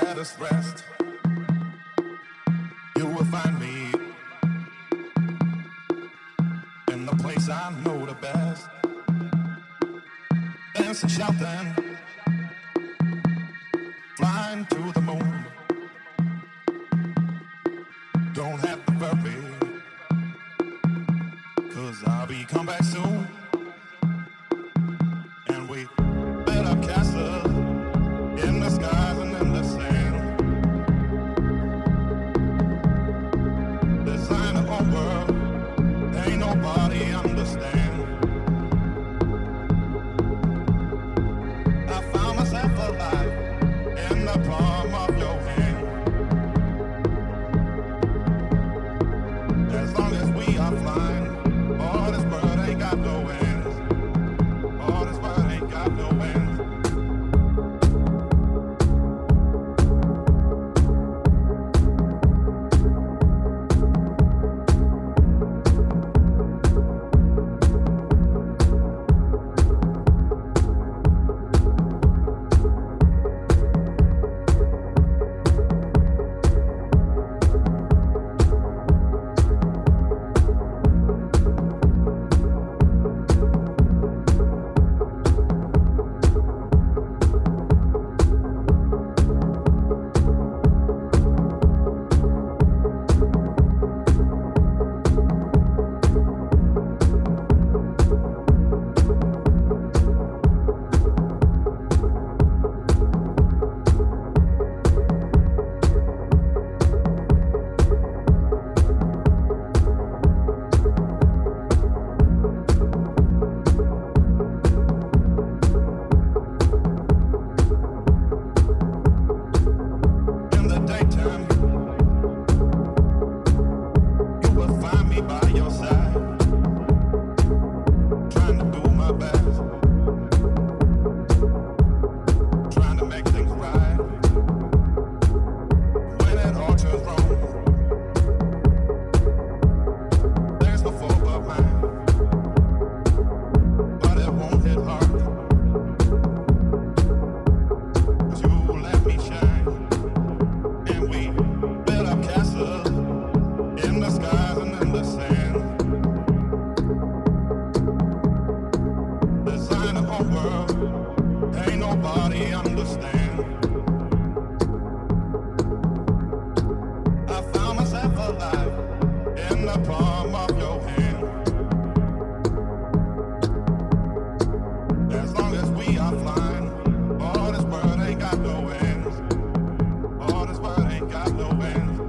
saddest rest, you will find me in the place I know the best. Dancing, shouting. got no answer.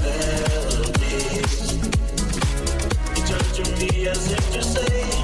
Melodies. Turned to as if to say,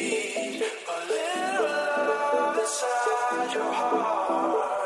need a little love inside your heart.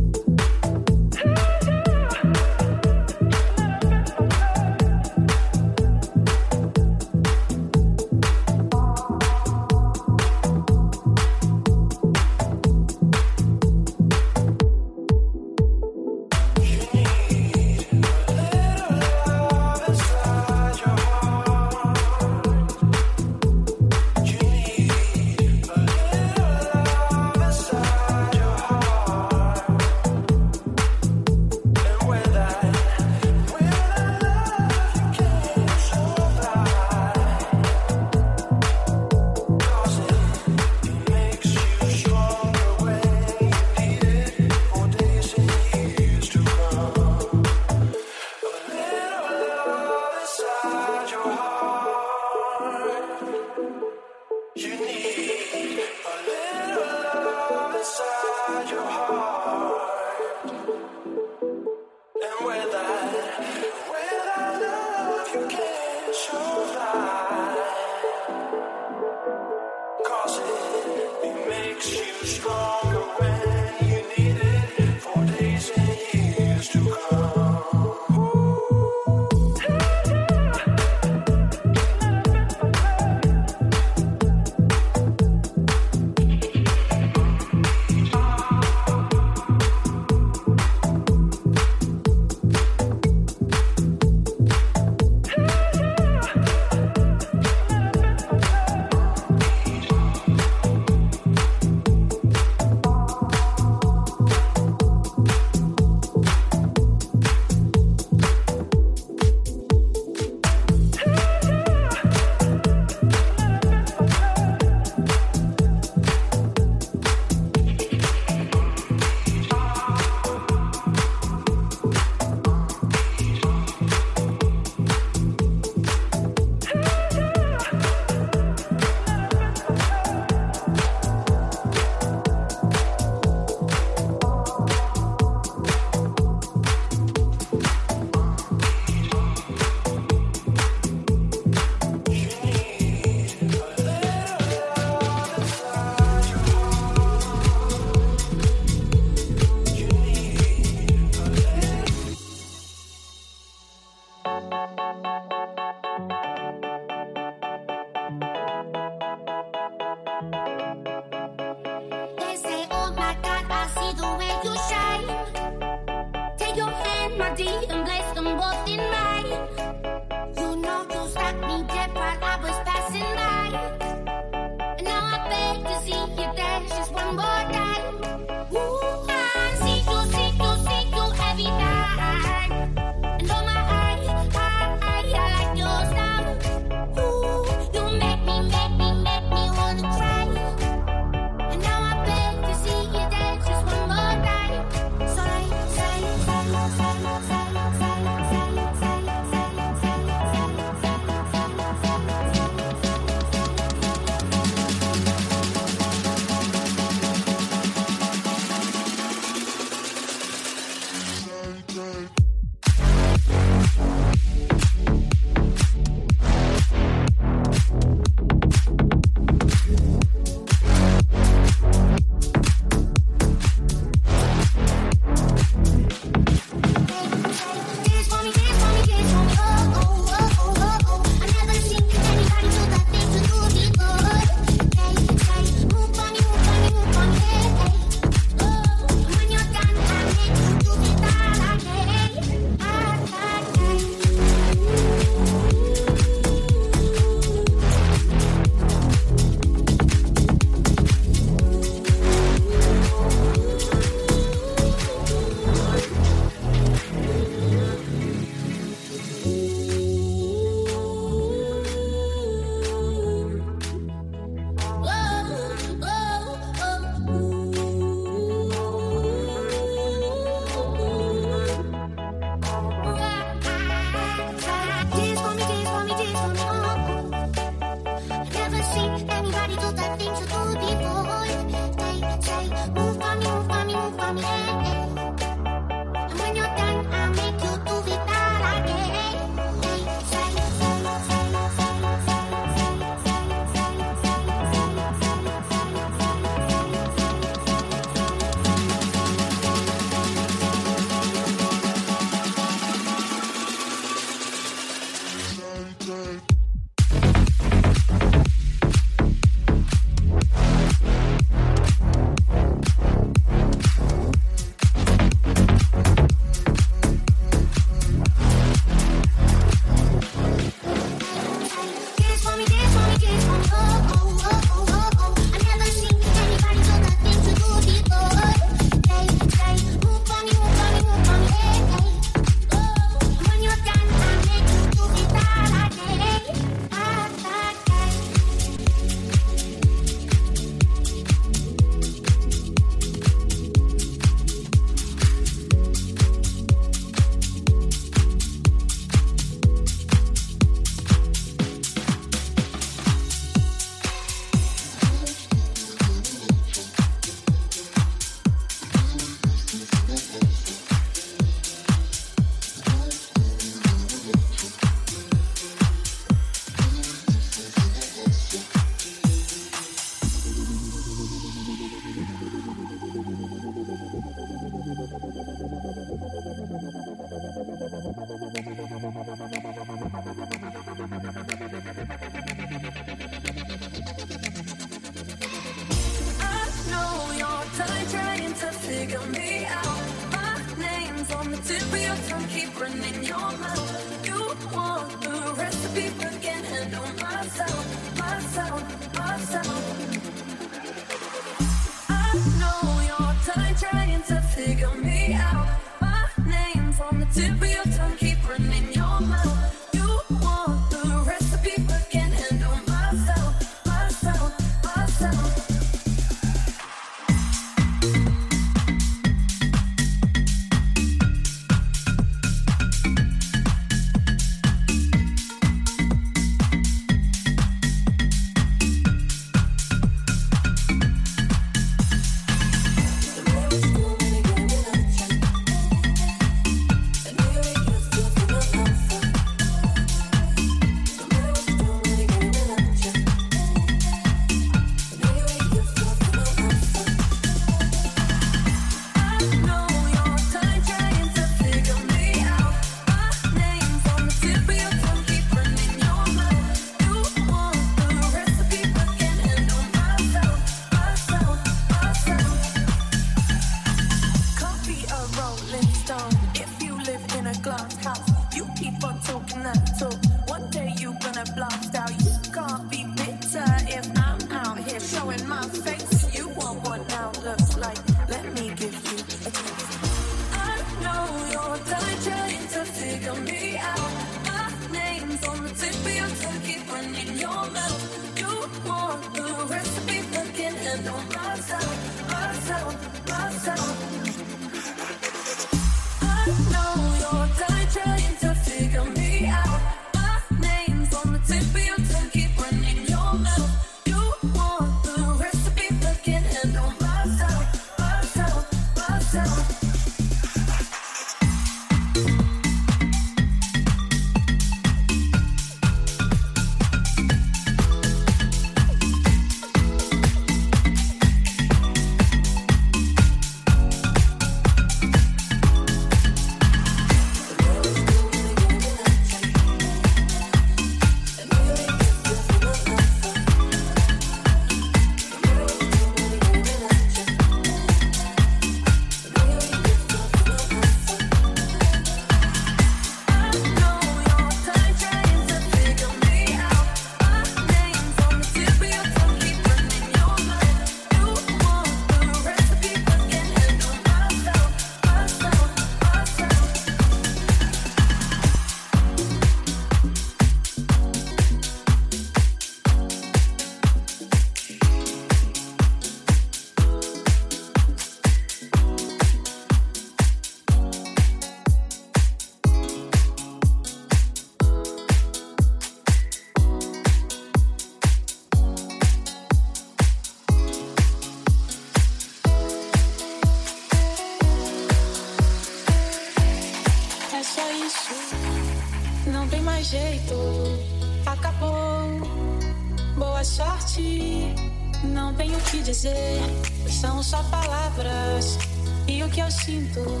Que